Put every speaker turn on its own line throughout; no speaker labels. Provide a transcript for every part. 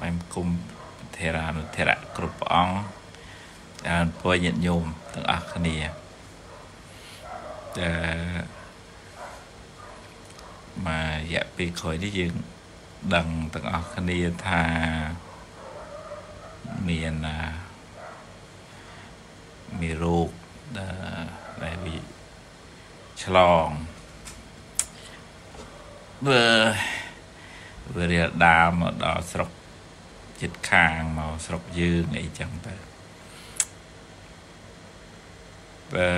ថ្វាយគុំធេរានុធរៈគ្រប់ព្រះអង្គអរពុញាតិញោមទាំងអស់គ្នាតែមករយៈពេលក្រោយនេះយើងដឹងទាំងអស់គ្នាថាមានមានរោគដែលវាឆ្លងបើវារៀលដាមមកដល់ស្រុក ចិត្តខាងមកស្រុកយើងអីចឹងទៅបើ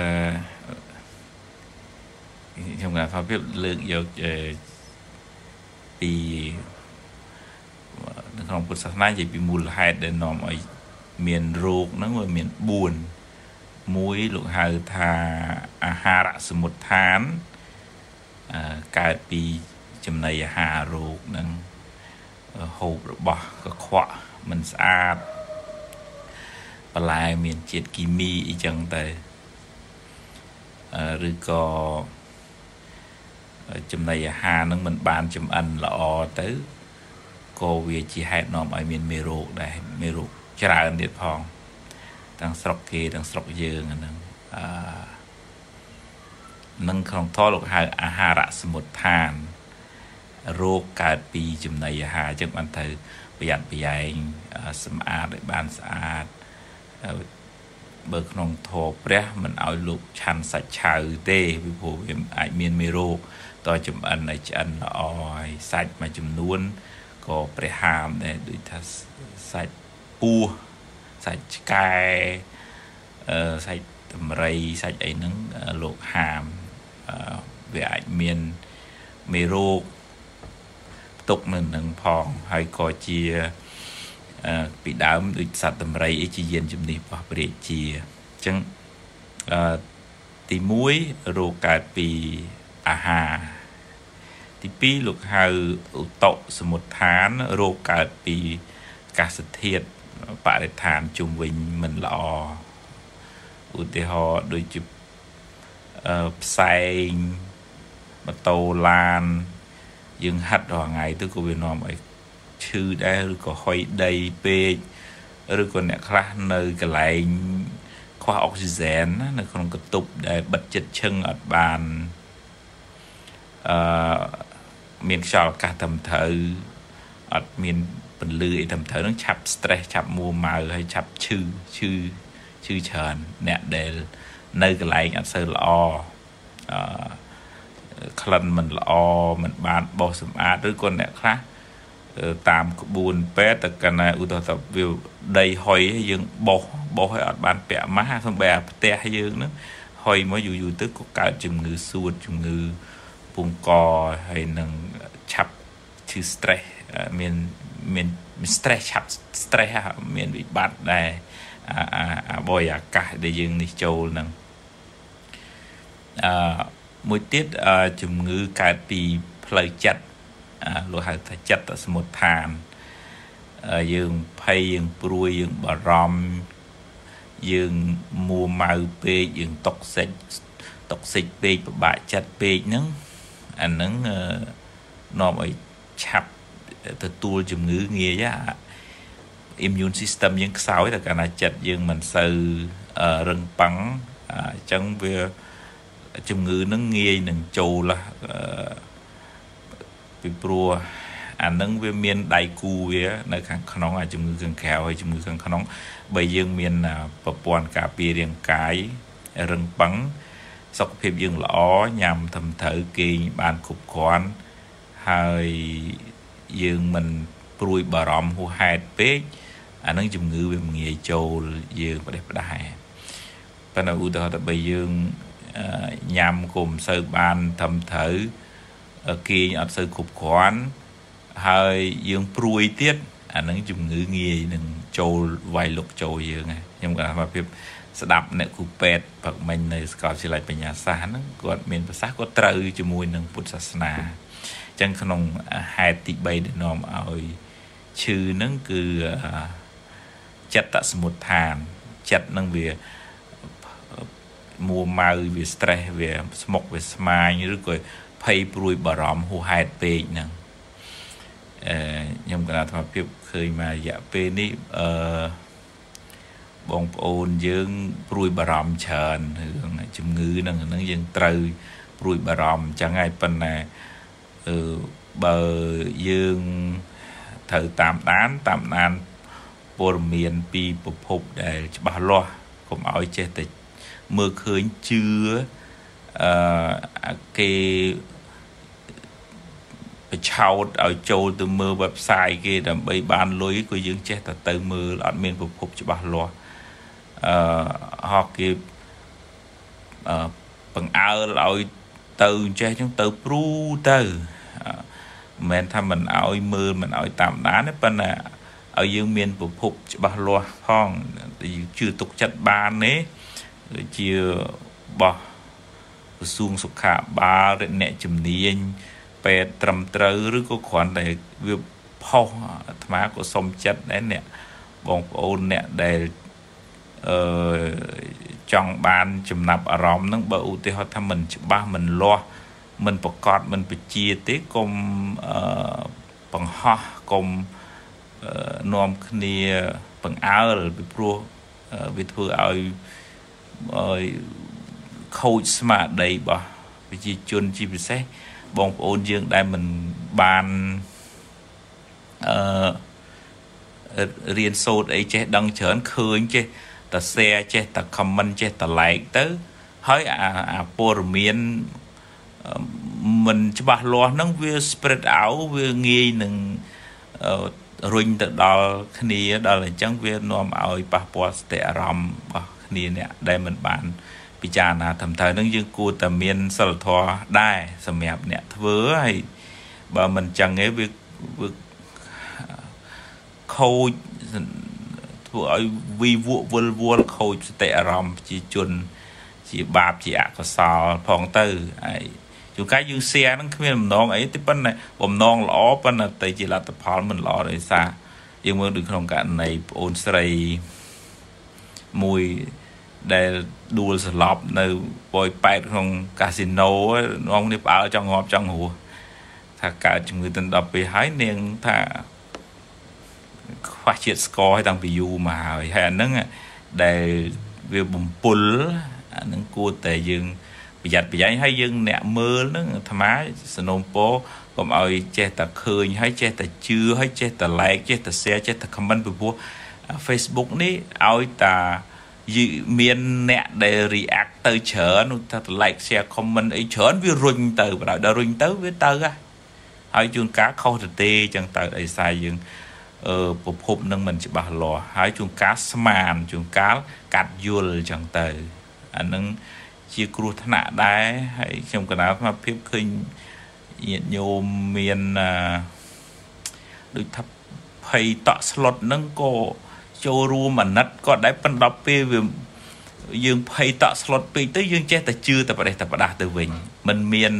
ខ្ញុំគាត់ថាវាលើកយកពីនៅក្នុងពុទ្ធសាសនានិយាយពីមូលហេតុដែលនាំឲ្យមានរោគហ្នឹងវាមាន4មួយលោកហៅថាអាហារសមុទ្ឋានកើតពីចំណីអាហាររោគហ្នឹង ហូបរបស់កខ្វក់មិនស្អាតបន្លែមានជាតិគីមីអីចឹងទៅឬក៏ចំណីអាហារនឹងមិនបានចំអិនល្អទៅក៏វាជាហេតុនាំឲ្យមានមេរោគដែរមេរោគច្រើនទៀតផងទាំងស្រុកគេទាំងស្រុកយើងហ្នឹងអឺនឹងក្នុងធម៌លោកហៅអាហារសមុទ្ឋាន រោគកើតពីចំណីអាហារអញ្ចឹងបានទៅប្រយ័ត្នប្រយែងសម្អាតឲ្យបានស្អាតបើក្នុងធម៌ព្រះមិនឲ្យលោកឆាន់សាច់ឆៅទេពីព្រោះវាអាចមានមេរោគតចំអិនឲ្យឆ្អិនល្អហើយសាច់មួយចំនួនក៏ព្រះហាមដែរដូចថាសាច់ពោះសាច់ឆ្កែអឺសាច់តម្រៃសាច់អីហ្នឹងលោកហាមវាអាចមានមេរោគផ្ទុកនៅនឹងផងហើយក៏ជាពីដើមដូចសត្វតម្រៃអីជាយានជំនិះរបស់ព្រះរាជាអញ្ចឹងអឺទី1រោគកើតពីអាហារទី2លោកហៅឧតុសមុទ្ឋានរោគកើតពីកាសធាតុបរិស្ថានជុំវិញមិនល្អឧទាហរណ៍ដូចជាអឺផ្សែងម៉ូតូឡាន យើងហាត់រាល់ថ្ងៃទៅក៏វានាំឲ្យឈឺដែរឬក៏ហុយដីពេកឬក៏អ្នកខ្លះនៅកន្លែងខ្វះអុកស៊ីហ្សែនណានៅក្នុងកន្ទប់ដែលបិទចិត្តឈឹងអត់បានអឺមានខ្យល់អាកាសត្រឹមត្រូវអត់មានពន្លឺអីត្រឹមត្រូវនឹងឆាប់ stress ឆាប់មួម៉ៅហើយឆាប់ឈឺឈឺឈឺច្រើនអ្នកដែលនៅកន្លែងអត់សូវល្អអឺ ក្លិនមិនល្អមិនបានបោសសម្អាតឬក៏អ្នកខ្លះតាមក្បួនពេទ្យតែកណ្ណាឧទាហរណ៍ថាវាដីហុយយើងបោសបោសឲ្យអត់បានពាក់ម៉ាស់សំបីអាផ្ទះយើងហ្នឹងហុយមកយូរយូរទៅក៏កើតជំងឺសួតជំងឺពងកហើយនឹងឆាប់ឈឺ stress មានមាន stress ឆាប់ stress មានវិបត្តិដែរអាអាបរិយាកាសដែលយើងនេះចូលនឹងអឺ មួយទៀតជំងឺកើតពីផ្លូវចិត្តលោកហៅថាចិត្តសមុទ្ឋានយើងភ័យយើងព្រួយយើងបារម្ភយើងមួម៉ៅពេកយើងតុកសិចតុកសិចពេកពិបាកចិត្តពេកហ្នឹងអាហ្នឹងនាំឲ្យឆាប់ទទួលជំងឺងាយអា immune system យើងខ្សោយតែកាលណាចិត្តយើងមិនសូវរឹងប៉ឹងអញ្ចឹងវា ជំងឺនឹងងាយនឹងចូលពីព្រោះអានឹងវាមានដៃគូវានៅខាងក្នុងអាជំងឺខាងក្រៅហើយជំងឺខាងក្នុងបើយើងមានប្រព័ន្ធការពាររាងកាយរឹងប៉ឹងសុខភាពយើងល្អញ៉ាំត្រឹមត្រូវគេងបានគ្រប់គ្រាន់ហើយយើងមិនព្រួយបារម្ភហួសហេតុពេកអានឹងជំងឺវាងាយចូលយើងប្រទេសផ្ដាស់ប៉ុន្តែឧទាហរណ៍ថាបើយើង ញ៉ាំក៏មិនសូវបានត្រឹមត្រូវគេងអត់សូវគ្រប់គ្រាន់ហើយយើងព្រួយទៀតអានឹងជំងឺងាយនឹងចូលវាយលុកចូលយើងខ្ញុំគាត់ថាភាពស្ដាប់អ្នកគ្រូពេទ្យព្រឹកមិញនៅសាកលវិទ្យាល័យបញ្ញាសាស្ត្រហ្នឹងគាត់មានប្រសាសន៍គាត់ត្រូវជាមួយនឹងពុទ្ធសាសនាអញ្ចឹងក្នុងហេតុទី3ដែលនាំឲ្យឈឺហ្នឹងគឺចិត្តសមុទ្ឋានចិត្តហ្នឹងវា មួម៉ៅវា stress វាស្មុកវាស្មាញឬក៏ភ័យព្រួយបារម្ភហួសហេតុពេកហ្នឹងអអឺខ្ញុំគណៈធម្មភាពឃើញមករយៈពេលនេះអឺបងប្អូនយើងព្រួយបារម្ភច្រើនរឿងជំងឺហ្នឹងហ្នឹងយើងត្រូវព្រួយបារម្ភអញ្ចឹងហើយប៉ុន្តែអឺបើយើងត្រូវតាមដានតាមដានព័ត៌មានពីប្រភពដែលច្បាស់លាស់កុំឲ្យចេះតែ មើលឃើញជឿអឺគេបញ្ឆោតឲ្យចូលទៅមើល website គេដើម្បីបានលុយក៏យើងចេះតែទៅមើលអត់មានប្រភពច្បាស់លាស់អឺហោះគេអឺបង្អើលឲ្យទៅចេះចឹងទៅព្រូទៅមិនមែនថាមិនឲ្យមើលមិនឲ្យតាមដានទេប៉ុន្តែឲ្យយើងមានប្រភពច្បាស់លាស់ផងជឿទុកចិត្តបានទេ ជាបោះក្រសួងសុខាភិបាលឬអ្នកជំនាញពេទ្យត្រឹមត្រូវឬក៏គ្រាន់តែវាផុសអាត្មាក៏សុំចិត្តដែរអ្នកបងប្អូនអ្នកដែលអឺចង់បានចំណាប់អារម្មណ៍ហ្នឹងបើឧទាហរណ៍ថាមិនច្បាស់មិនលាស់មិនប្រកាសមិនបជាទេកុំអឺបង្ហោះកុំនាំគ្នាបង្អើលពីព្រោះវាធ្វើឲ្យឲ្យ ខូចស្មារតីរបស់ប្រជាជនជាពិសេសបងប្អូនយើងដែលមិនបានអឺរៀនសូត្រអីចេះដឹងច្រើនឃើញចេះតែ share ចេះតែ comment ចេះតែ like ទៅហើយអាអាព័ត៌មានមិនច្បាស់លាស់ហ្នឹងវា spread out វាងាយនឹងរុញទៅដល់គ្នាដល់អញ្ចឹងវានាំឲ្យប៉ះពាល់សតិអារម្មណ៍របស់ គ្នាអ្នកដែលមិនបានពិចារណាត្រឹមត្រូវនឹងយើងគួរតែមានសិលធម៌ដែរសម្រាប់អ្នកធ្វើហើយបើមិនចឹងទេវាវាខូចធ្វើឲ្យវីវក់វល់វល់ខូចសតិអារម្មណ៍ប្រជាជន ជាបាបជាអកុសលផងទៅហើយជួនកាលយើង share ហ្នឹងគ្មានបំណងអីទេប៉ុន្តែបំណងល្អប៉ុន្តែទៅជាលទ្ធផលមិនល្អដោយសារយើងមើលដូចក្នុងករណីប្អូនស្រីមួយ ដែលដួលសន្លប់នៅបយប៉ែតក្នុងកាស៊ីណូនាំគ្នាផ្អើលចង់ងាប់ចង់រស់ថាកើតជំងឺទន្ទឹមពេលហើយនាងថាខ្វះជាតិស្ករឲ្យតាំងពីយូរមកហើយហើយអាហ្នឹងដែលវាបំពុលអាហ្នឹងគួរតែយើងប្រយ័ត្នប្រយែងហើយយើងអ្នកមើលហ្នឹងអាត្មាសនំពោកុំឲ្យចេះតែឃើញហើយចេះតែជឿហើយចេះតែ like ចេះតែ share ចេះតែ comment ពីព្រោះ Facebook នេះឲ្យតា មានអ្នកដែល react ទៅ ច្រើនថា like share comment អីច្រើនវារុញទៅបើដល់រុញទៅវាទៅហ่ะហើយជួនកាលខុសទៅទេចឹងទៅអីសាយយើងអឺប្រភពនឹងមិនច្បាស់លាស់ហើយជួនកាលស្មានជួនកាលកាត់យល់ចឹងទៅអានឹងជាគ្រោះថ្នាក់ដែរហើយខ្ញុំកណាស្មារភាពឃើញញាតិញោមមានដូចថាភ័យតក់ស្លុតហ្នឹងក៏ ចូលរួមអាណិតក៏ដែរប៉ុន្តែពេលវាយើងភ័យតក់ស្លុតពេកទៅយើងចេះតែជឿតែប្រទេសតែផ្ដាស់ទៅវិញมันមាន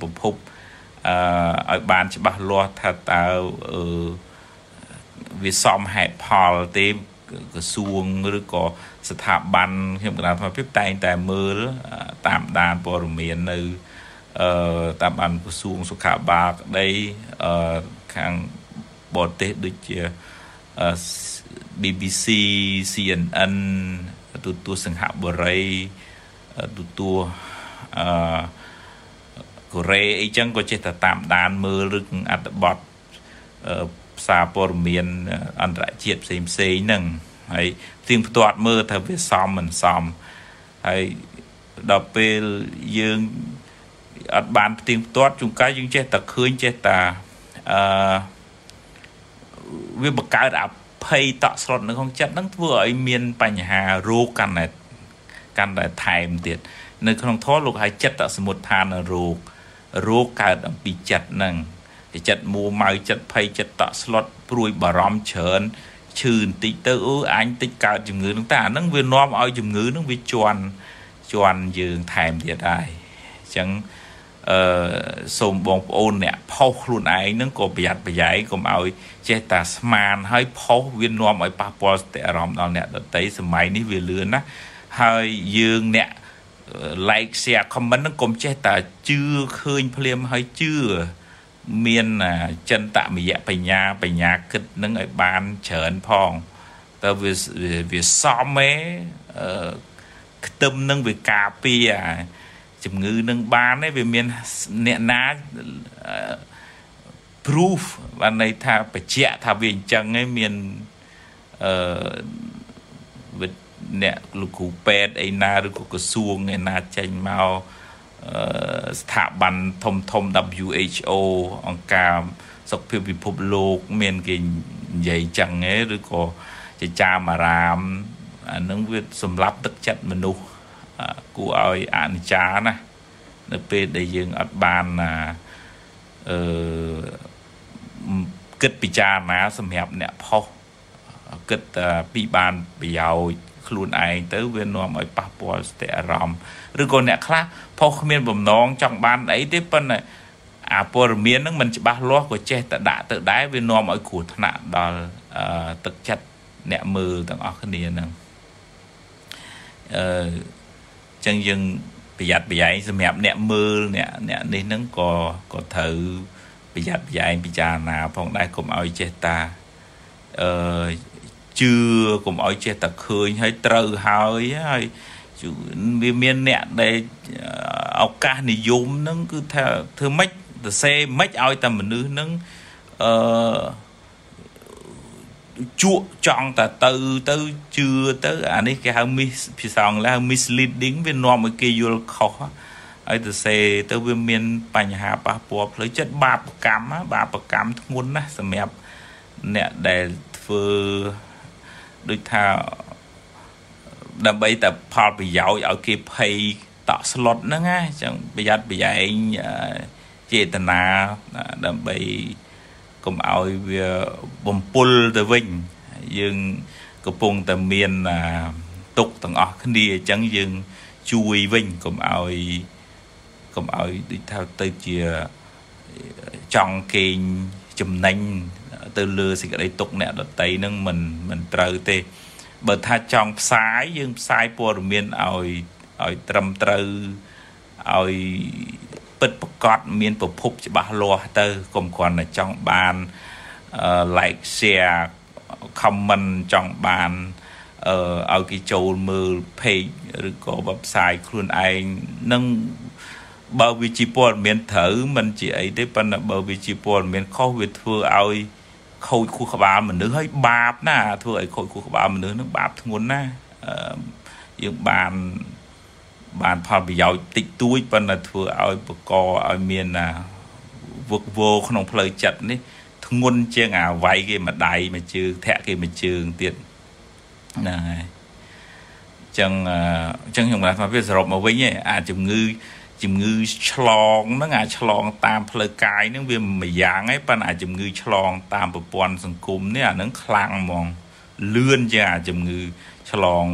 ប្រភពអឺឲ្យបានច្បាស់លាស់ថាតើអឺវាសមហេតុផលទេក្រសួងឬក៏ស្ថាប័នខ្ញុំកណ្ដាលធម្មភាពតែងតែមើលតាមដានព័ត៌មាននៅអឺតាមបានក្រសួងសុខាភិបាលក្តីអឺខាងបរទេសដូចជា BBC CNN ទូទួសង្ហបុរីទូទួអឺកូរ៉េអីចឹងក៏ចេះតែតាមដានមើលរឿងអត្ថបទផ្សារព័ត៌មានអន្តរជាតិផ្សេងផ្សេងហ្នឹងហើយទៀងផ្ទាត់មើលថាវាសមមិនសមហើយដល់ពេលយើងអត់បានផ្ទៀងផ្ទាត់ជួនកាលយើងចេះតែឃើញចេះតែអឺ វាបង្កើតអាភ័យតក់ស្លុតនៅក្នុងចិត្តហ្នឹងធ្វើឲ្យមានបញ្ហារោគកាន់តែកាន់តែថែមទៀតនៅក្នុងធម៌លោកហៅចិត្តសមុទ្ឋានរោគរោគកើតអំពីចិត្តហ្នឹងចិត្តមួម៉ៅចិត្តភ័យចិត្តតក់ស្លុតព្រួយបារម្ភច្រើនឈឺបន្តិចទៅអឺអញតិចកើតជំងឺហ្នឹងតែអាហ្នឹងវានាំឲ្យជំងឺហ្នឹងវាជន់ជន់យើងថែមទៀតហើយអញ្ចឹង អឺសូមបងប្អូនអ្នកផុសខ្លួនឯងហ្នឹងក៏ប្រយ័ត្នប្រយែងកុំឲ្យចេះតែស្មានហើយផុសវានាំឲ្យប៉ះពាល់សតិអារម្មណ៍ដល់អ្នកដទៃសម័យនេះវាលឿនណាហើយយើងអ្នក like share comment ហ្នឹងកុំចេះតែជឿឃើញភ្លាមហើយជឿមានចិនតមយៈបញ្ញាបញ្ញាគិតនឹងឲ្យបានច្រើនផងតើវាវាសមឯខ្ទឹមនឹងវាការពារ ជំងឺនឹងបានទេវាមានអ្នកណា proof បានន័យថាបញ្ជាក់ថាវាអញ្ចឹងឯងមានអឺអ្នកលោកគ្រូពេទ្យអីណាឬក៏ក្រសួងឯណាចេញមកស្ថាប័នធំធំ WHO អង្គការសុខភាពពិភពលោកមានគេនិយាយចឹងឯងឬក៏ជាចាមអារាមអានឹងវាសម្លាប់ទឹកចិត្តមនុស្ស គួរឲ្យអនិច្ចាណានៅពេលដែលយើងអត់បានអឺគិតពិចារណាសម្រាប់អ្នកផុសគិតពីបានប្រយោជន៍ខ្លួនឯងទៅវានាំឲ្យប៉ះពាល់ស្ទះអារម្មណ៍ឬក៏អ្នកខ្លះផុសគ្មានបំណងចង់បានអីទេប៉ុន្តែអាព័ត៌មានហ្នឹងมันច្បាស់លាស់ក៏ចេះតែដាក់ទៅដែរវានាំឲ្យគ្រោះថ្នាក់ដល់ទឹកចិត្តអ្នកមើលទាំងអស់គ្នាហ្នឹងអឺ ចឹងយើងប្រយ័ត្នប្រយែងសម្រាប់អ្នកមើលអ្នកអ្នកនេះហ្នឹងក៏ក៏ត្រូវប្រយ័ត្នប្រយែងពិចារណាផងដែរកុំឲ្យចេះតាអឺជឿកុំឲ្យចេះតែឃើញហើយត្រូវហើយហើយវាមានអ្នកដែលឱកាសនិយមហ្នឹងគឺថាធ្វើម៉េចទៅសេម៉េចឲ្យតែមនុស្សហ្នឹងអឺ ជក់ចង់តែទៅទៅជឿទៅអានេះគេហៅ miss ភាសាអង់គ្លេស misleading វានាំឲ្យគេយល់ខុសហើយទៅសេទៅវាមានបញ្ហាប៉ះពាល់ផ្លូវចិត្តបាបកម្មបាបកម្មធ្ងន់ណាស់សម្រាប់អ្នកដែលធ្វើដូចថាដើម្បីតែផលប្រយោជន៍ឲ្យគេភ័យតក់ស្លុតហ្នឹងណាចឹងប្រយ័ត្នប្រយែងចេតនាដើម្បី កុំឲ្យវាបំពុលទៅវិញយើងកំពុងតែមានទុកទាំងអស់គ្នាអញ្ចឹងយើងជួយវិញកុំឲ្យកុំឲ្យដូចថាទៅជាចង់កេងចំណេញទៅលើសេចក្តីទុកអ្នកដតីនឹងមិនមិនត្រូវទេបើថាចង់ផ្សាយយើងផ្សាយព័ត៌មានឲ្យឲ្យត្រឹមត្រូវឲ្យ ពិតប្រកបមានប្រភពច្បាស់លាស់ទៅកុំគ្រាន់តែចង់បាន like share comment ចង់បានអឺឲ្យគេចូលមើល page ឬក៏ website ខ្លួនឯងនឹងបើវាជាព័ត៌មានត្រូវមិនជាអីទេប៉ុន្តែបើវាជាព័ត៌មានខុសវាធ្វើឲ្យខូចខួរក្បាលមនុស្សហើយបាបណាធ្វើឲ្យខូចខួរក្បាលមនុស្សនឹងបាបធ្ងន់ណាយើងបាន បានផលប្រយោជន៍តិចតួចប៉ុន្តែធ្វើឲ្យបកឲ្យមានណាវឹកវរក្នុងផ្លូវចិត្តនេះធ្ងន់ជាងអាវាយគេមួយដៃមួយជើងធាក់គេមួយជើងទៀតហ្នឹងហើយអញ្ចឹងអញ្ចឹងខ្ញុំថាវាសរុបមកវិញឯអាជំងឺជំងឺឆ្លងហ្នឹងអាឆ្លងតាមផ្លូវកាយហ្នឹងវាមួយយ៉ាងឯងប៉ុន្តែអាជំងឺឆ្លងតាមប្រព័ន្ធសង្គមនេះអាហ្នឹងខ្លាំងហ្មងលឿនជាងអាជំងឺឆ្លង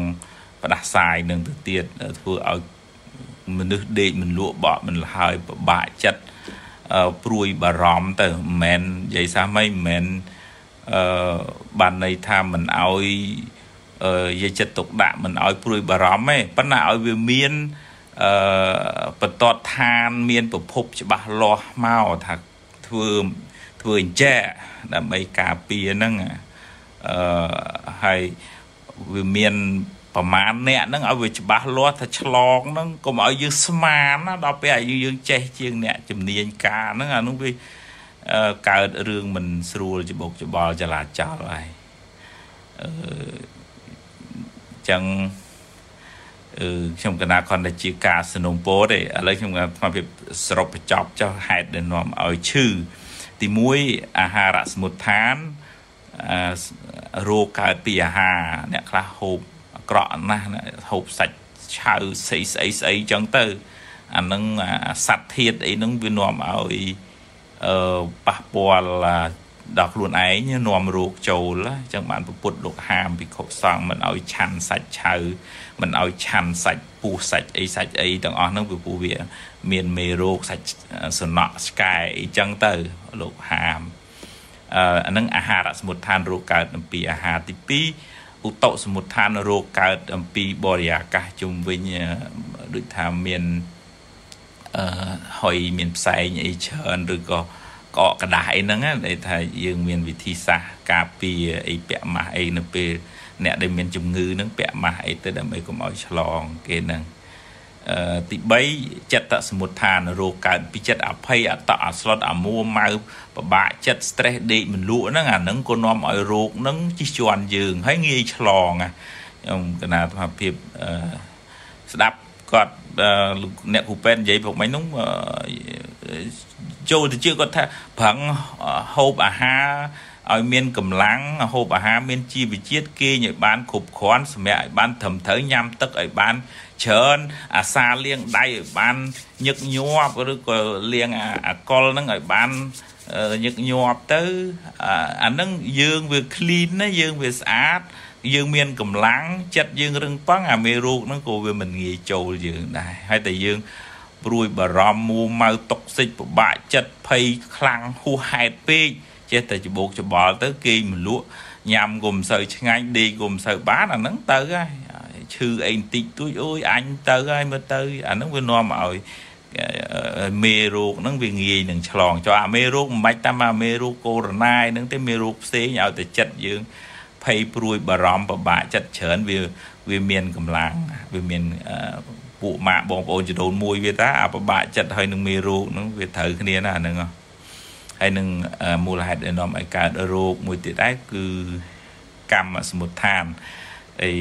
ផ្ដាសាយនឹងទៅទៀតធ្វើឲ្យ មនុស្សដេកមិនលក់បក់មិនលហើយពិបាកចិត្តព្រួយបារម្ភទៅមិនមែននិយាយសាមិនមែនអឺបានន័យថាមិនអោយយាយចិត្តទុកដាក់មិនអោយព្រួយបារម្ភទេប៉ុន្តែឲ្យវាមានអឺបន្តឋានមានប្រភពច្បាស់លាស់មកថាធ្វើធ្វើអញ្ចេះដើម្បីការពារហ្នឹងអឺហើយវាមាន ប្រមាណអ្នកហ្នឹងឲ្យវាច្បាស់លាស់ថាឆ្លងហ្នឹងកុំឲ្យយើងស្មានណាដល់ពេលឲ្យយើងចេះជាងអ្នកជំនាញការហ្នឹងអានោះវាកើតរឿងមិនស្រួលច្បុកច្បល់ចលាចលហើយអឺចឹងអឺខ្ញុំកណាគ្រាន់តែជាការสนុំពោទេឥឡូវខ្ញុំថាវាសរុបបញ្ចប់ចុះហេតុដែលនាំឲ្យឈឺទី1អាហារសមុទ្ឋានអឺរោគកើតពីអាហារអ្នកខ្លះហូបអា ក្រក់ណាស់ហូបសាច់ឆៅស្អីស្អីស្អីចឹងទៅអានឹងសត្វធាតអីហ្នឹងវានាំឲ្យអឺប៉ះពាល់ដល់ខ្លួនឯងនាំរោគចូលអញ្ចឹងបានពុទ្ធលោកហាមភិក្ខុសង្ឃមិនឲ្យឆាន់សាច់ឆៅមិនឲ្យឆាន់សាច់ពោះសាច់អីសាច់អីទាំងអស់ហ្នឹងពីព្រោះវា មានមេរោគសាច់សំណក់ឆ្កែអីចឹងទៅលោកហាមអឺអានឹងអាហារសមុទ្ឋានរោគកើតអំពីអាហារទី2 ឧតុសមុដ្ឋានរោគកើតអំពីបរិយាកាសជុំវិញដូចថាមានអឺហើយមានផ្សែងអីច្រើនឬក៏កកកដាស់អីហ្នឹងណាដែលថាយើងមានវិធីសាស្ត្រការពារអីពាក់ម៉ាស់អីនៅពេលអ្នកដែលមានជំងឺហ្នឹងពាក់ម៉ាស់អីទៅដើម្បីកុំឲ្យឆ្លងគេហ្នឹង ទី3ចិត្តសមុទ្ឋានរោគកើតពីចិត្តអភ័យអតអស្លុតអាមួម៉ៅពិបាកចិត្ត stress ដេកមិនលក់ហ្នឹងអាហ្នឹងក៏នាំឲ្យរោគហ្នឹងជិះជាន់យើងហើយងាយឆ្លងខ្ញុំកណាថាភាពអឺស្ដាប់គាត់អ្នកគ្រូពេទ្យនិយាយពួកមិញនោះចូលទៅជឿគាត់ថាប្រឹងហូបអាហារឲ្យមានកម្លាំងហូបអាហារមានជីវជាតិគេងឲ្យបានគ្រប់គ្រាន់សម្រាប់ឲ្យបានត្រឹមត្រូវញ៉ាំទឹកឲ្យបាន ច្រើនអាសាលាងដៃឲ្យបានញឹកញាប់ឬក៏លាងអាកុលហ្នឹងឲ្យបានញឹកញាប់ទៅអាហ្នឹងយើងវា clean ណាយើងវាស្អាតយើងមានកម្លាំងចិត្តយើងរឹងប៉ឹងអាមេរោគហ្នឹងក៏វាមិនងាយចូលយើងដែរហើយតែយើងព្រួយបារម្ភមួម៉ៅតុកសិចពិបាកចិត្តភ័យខ្លាំងហួសហេតុពេកចេះតែច្បោកច្បល់ទៅគេមលក់ញ៉ាំក៏មិនសូវឆ្ងាញ់ដេកក៏មិនសូវបានអាហ្នឹងទៅហើយ ឈឺអីបន្តិចទួចអូយអញទៅហើយមើលទៅអាហ្នឹងវានាំឲ្យមេរោគហ្នឹងវាងាយនឹងឆ្លងចុះអាមេរោគមិនបាច់តាមអាមេរោគកូវីដ -19 ហ្នឹងទេមេរោគផ្សេងឲ្យតែចិត្តយើងភ័យព្រួយបារម្ភពិបាកចិត្តច្រើនវាវាមានកម្លាំងវាមានពួកម៉ាក់បងប្អូនចំនួនមួយវាថាអាពិបាកចិត្តហើយនឹងមេរោគហ្នឹងវាត្រូវគ្នាណាអាហ្នឹងហើយនឹងមូលហេតុដែលនាំឲ្យកើតរោគមួយទៀតដែរគឺកម្មសមុទ្ឋាន ហើយ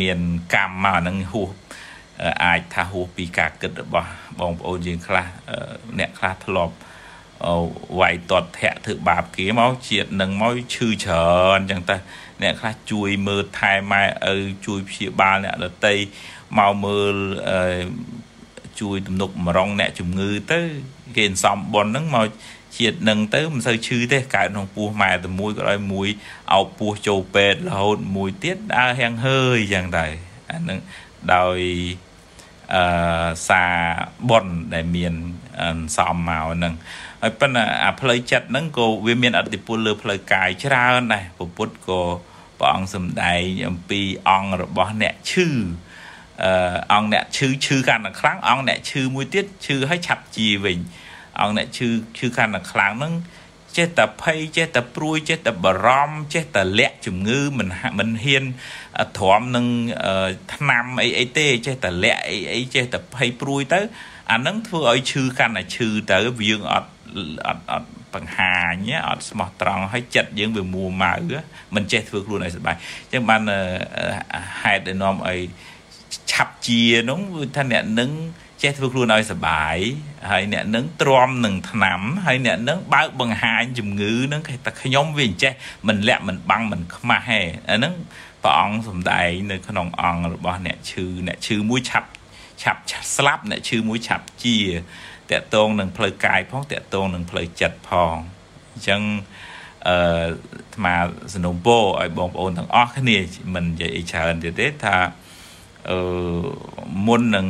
មានកម្មមកហ្នឹងហួសអាចថាហួសពីការគិតរបស់បងប្អូនយើងខ្លះអ្នកខ្លះធ្លាប់វាយតតធាក់ធ្វើបាបគេមកជាតិនឹងមកឈឺច្រើនអញ្ចឹងទៅអ្នកខ្លះជួយមើលថែម៉ែឪជួយព្យាបាលអ្នកដតីមកមើលជួយទំនុកម្រងអ្នកជំងឺទៅគេសំប៉ុនហ្នឹងមក ជាតិនឹងទៅមិនសូវឈឺទេកើតក្នុងពោះម៉ែតែមួយក៏ដោយមួយអោបពោះចូលពេទ្យរហូតមួយទៀតដើរហៀងហើយអញ្ចឹងទៅអានឹងដោយអឺសាប៉ុនដែលមានសំមកហ្នឹងហើយប៉ុន្តែអាផ្លូវចិត្តហ្នឹងក៏វាមានអតិពលលើផ្លូវកាយច្រើនដែរពុទ្ធក៏ព្រះអង្គសំដែងអំពីអង្គរបស់អ្នកឈឺអឺអង្គអ្នកឈឺឈឺកាន់តែខ្លាំងអង្គអ្នកឈឺមួយទៀតឈឺឲ្យឆាប់ជាវិញ អង្គអ្នកឈឺឈឺកាន់តែខ្លាំងហ្នឹងចេះតែភ័យចេះតែព្រួយចេះតែបារម្ភចេះតែលាក់ជំងឺមិនមិនហ៊ានទ្រាំនឹងថ្នាំអីអីទេចេះតែលាក់អីអីចេះតែភ័យព្រួយទៅអានឹងធ្វើឲ្យឈឺកាន់តែឈឺទៅយើងអត់អត់អត់បង្ហាញអត់ស្មោះត្រង់ហើយចិត្តយើងវាមួម៉ៅមិនចេះធ្វើខ្លួនឲ្យសុបាយអញ្ចឹងបានហេតុដែលនាំឲ្យឆាប់ជានោះថាអ្នកនឹងចេះធ្វើខ្លួនឲ្យសុបាយហើយអ្នកនឹងទ្រាំនឹងថ្នាំហើយអ្នកនឹងបើកបង្ហាញជំងឺនឹងគេតែខ្ញុំវាអញ្ចេះមិនលាក់មិនបាំងមិនខ្មាស់ហេអាហ្នឹងព្រះអង្គសំដែងនៅក្នុងអង្គរបស់អ្នកឈឺអ្នកឈឺមួយឆាប់ឆាប់ស្លាប់អ្នកឈឺមួយឆាប់ជាតកតងនឹងផ្លូវកាយផងតកតងនឹងផ្លូវចិត្តផងអញ្ចឹងអឺអាត្មាสนុំពោឲ្យបងប្អូនទាំងអស់គ្នាមិននិយាយអីច្រើនទៀតទេថា អឺមុននឹង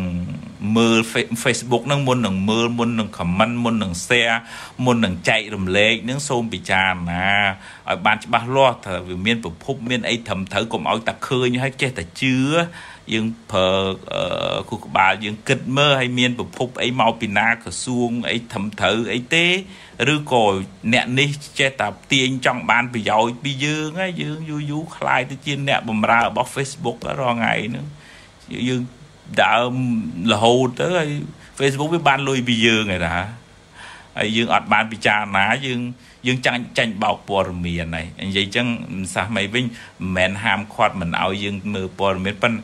មើល Facebook ហ្នឹងមុននឹងមើលមុននឹង comment មុននឹង share មុននឹងចែករំលែកហ្នឹងសូមពិចារណាឲ្យបានច្បាស់លាស់ថាវាមានប្រភពមានអីត្រឹមត្រូវកុំឲ្យតែឃើញហើយចេះតែជឿយើងប្រើគូក្បាលយើងគិតមើលឲ្យមានប្រភពអីមកពីណាក្រសួងអីត្រឹមត្រូវអីទេឬក៏អ្នកនេះចេះតែទាញចង់បានប្រយោជន៍ពីយើងហើយយើងយូរយូរคล้ายទៅជាអ្នកបម្រើរបស់ Facebook រាល់ថ្ងៃហ្នឹង យើងដើមរហូតទៅហើយ Facebook វាបានលុយពីយើងឯណាហើយយើងអត់បានពិចារណាយើងយើងចាញ់ចាញ់បោកព័ត៌មានហើយនិយាយចឹងមិនសះមិនវិញមិនមែនហាមឃាត់មិនឲ្យយើងមើលព័ត៌មានប៉ុន្តែ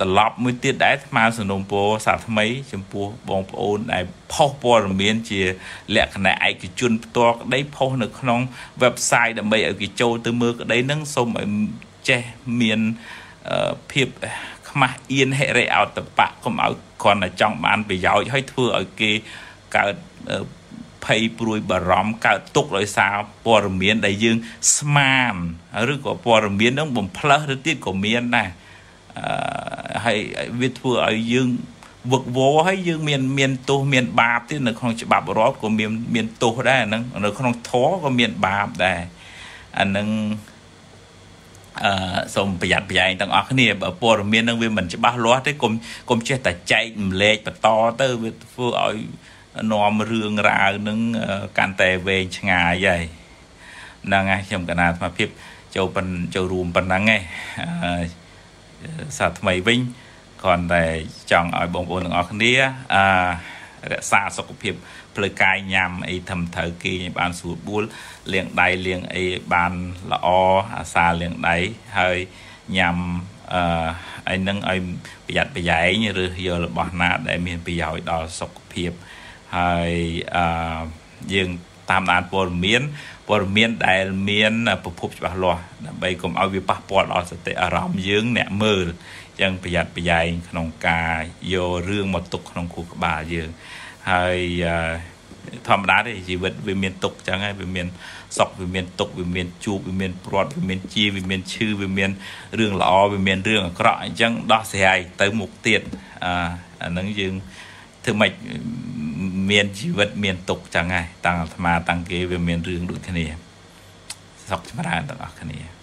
ត្រឡប់មួយទៀតដែរស្មាសនុំពោសាថ្មី ចំពោះបងប្អូនដែលផុសព័ត៌មានជា លក្ខណៈឯកជនផ្ទាល់ក្តីផុសនៅក្នុង website ដើម្បីឲ្យគេចូលទៅមើលក្តីនឹងសូមឲ្យចេះមានភាព ខ្មាស់អៀនហិរិអតបៈកុំឲ្យគ្រាន់តែចង់បានប្រយោជន៍ហើយធ្វើឲ្យគេកើតភ័យព្រួយបារម្ភកើតទុកដោយសារព័ត៌មានដែលយើងស្មានឬក៏ព័ត៌មាននឹងបំផ្លើសទៅទៀតក៏មានដែរហើយវាធ្វើឲ្យយើងវឹកវរហើយយើងមានមានទោសមានបាបទៀតនៅក្នុងច្បាប់រដ្ឋក៏មានមានទោសដែរអាហ្នឹងនៅក្នុងធម៌ក៏មានបាបដែរអាហ្នឹង អឺសូមប្រយ័ត្នប្រយែងទាំងអស់គ្នាបើព័ត៌មាននឹងវាមិនច្បាស់លាស់ទេកុំកុំចេះតែចែករំលែកបន្តទៅវាធ្វើឲ្យនាំរឿងរ៉ាវនឹងកាន់តែវែងឆ្ងាយហើយហ្នឹងហើយខ្ញុំកណាអាត្មាភាពចូលប៉ុនចូលរួមប៉ុណ្ណឹងឯងសាថ្មីវិញគ្រាន់តែចង់ឲ្យបងប្អូនទាំងអស់គ្នាអឺ រក្សាសុខភាពផ្លូវកាយញ៉ាំអីធំត្រូវគេឲ្យបានស្រួលបួលលាងដៃលាងអីបានល្អអាសាលាងដៃហើយញ៉ាំអឺអីនឹងឲ្យប្រយ័ត្នប្រយែងឬយករបស់ណាដែលមានប្រយោជន៍ដល់សុខភាពហើយអឺយើង តាមដានព័ត៌មានព័ត៌មានដែលមានប្រភពច្បាស់លាស់ដើម្បីកុំឲ្យវាប៉ះពាល់ដល់សតិអារម្មណ៍យើងអ្នកមើលចឹងប្រយ័ត្នប្រយែងក្នុងការយករឿងមកទុកក្នុងខួរក្បាលយើងហើយធម្មតាទេជីវិតវាមានទុកចឹងហើយវាមានសុខវាមានទុកវាមានជួបវាមានព្រាត់វាមានជាវាមានឈឺវាមានរឿងល្អវាមានរឿងអាក្រក់អញ្ចឹងដោះស្រាយទៅមុខទៀតអាអានឹងយើង ធ្វើម៉េចមានជីវិតមានទុកចឹងហើយតាំងអាត្មាតាំងគេវាមានរឿងដូចគ្នាសុខចម្រើនទាំងអស់គ្នា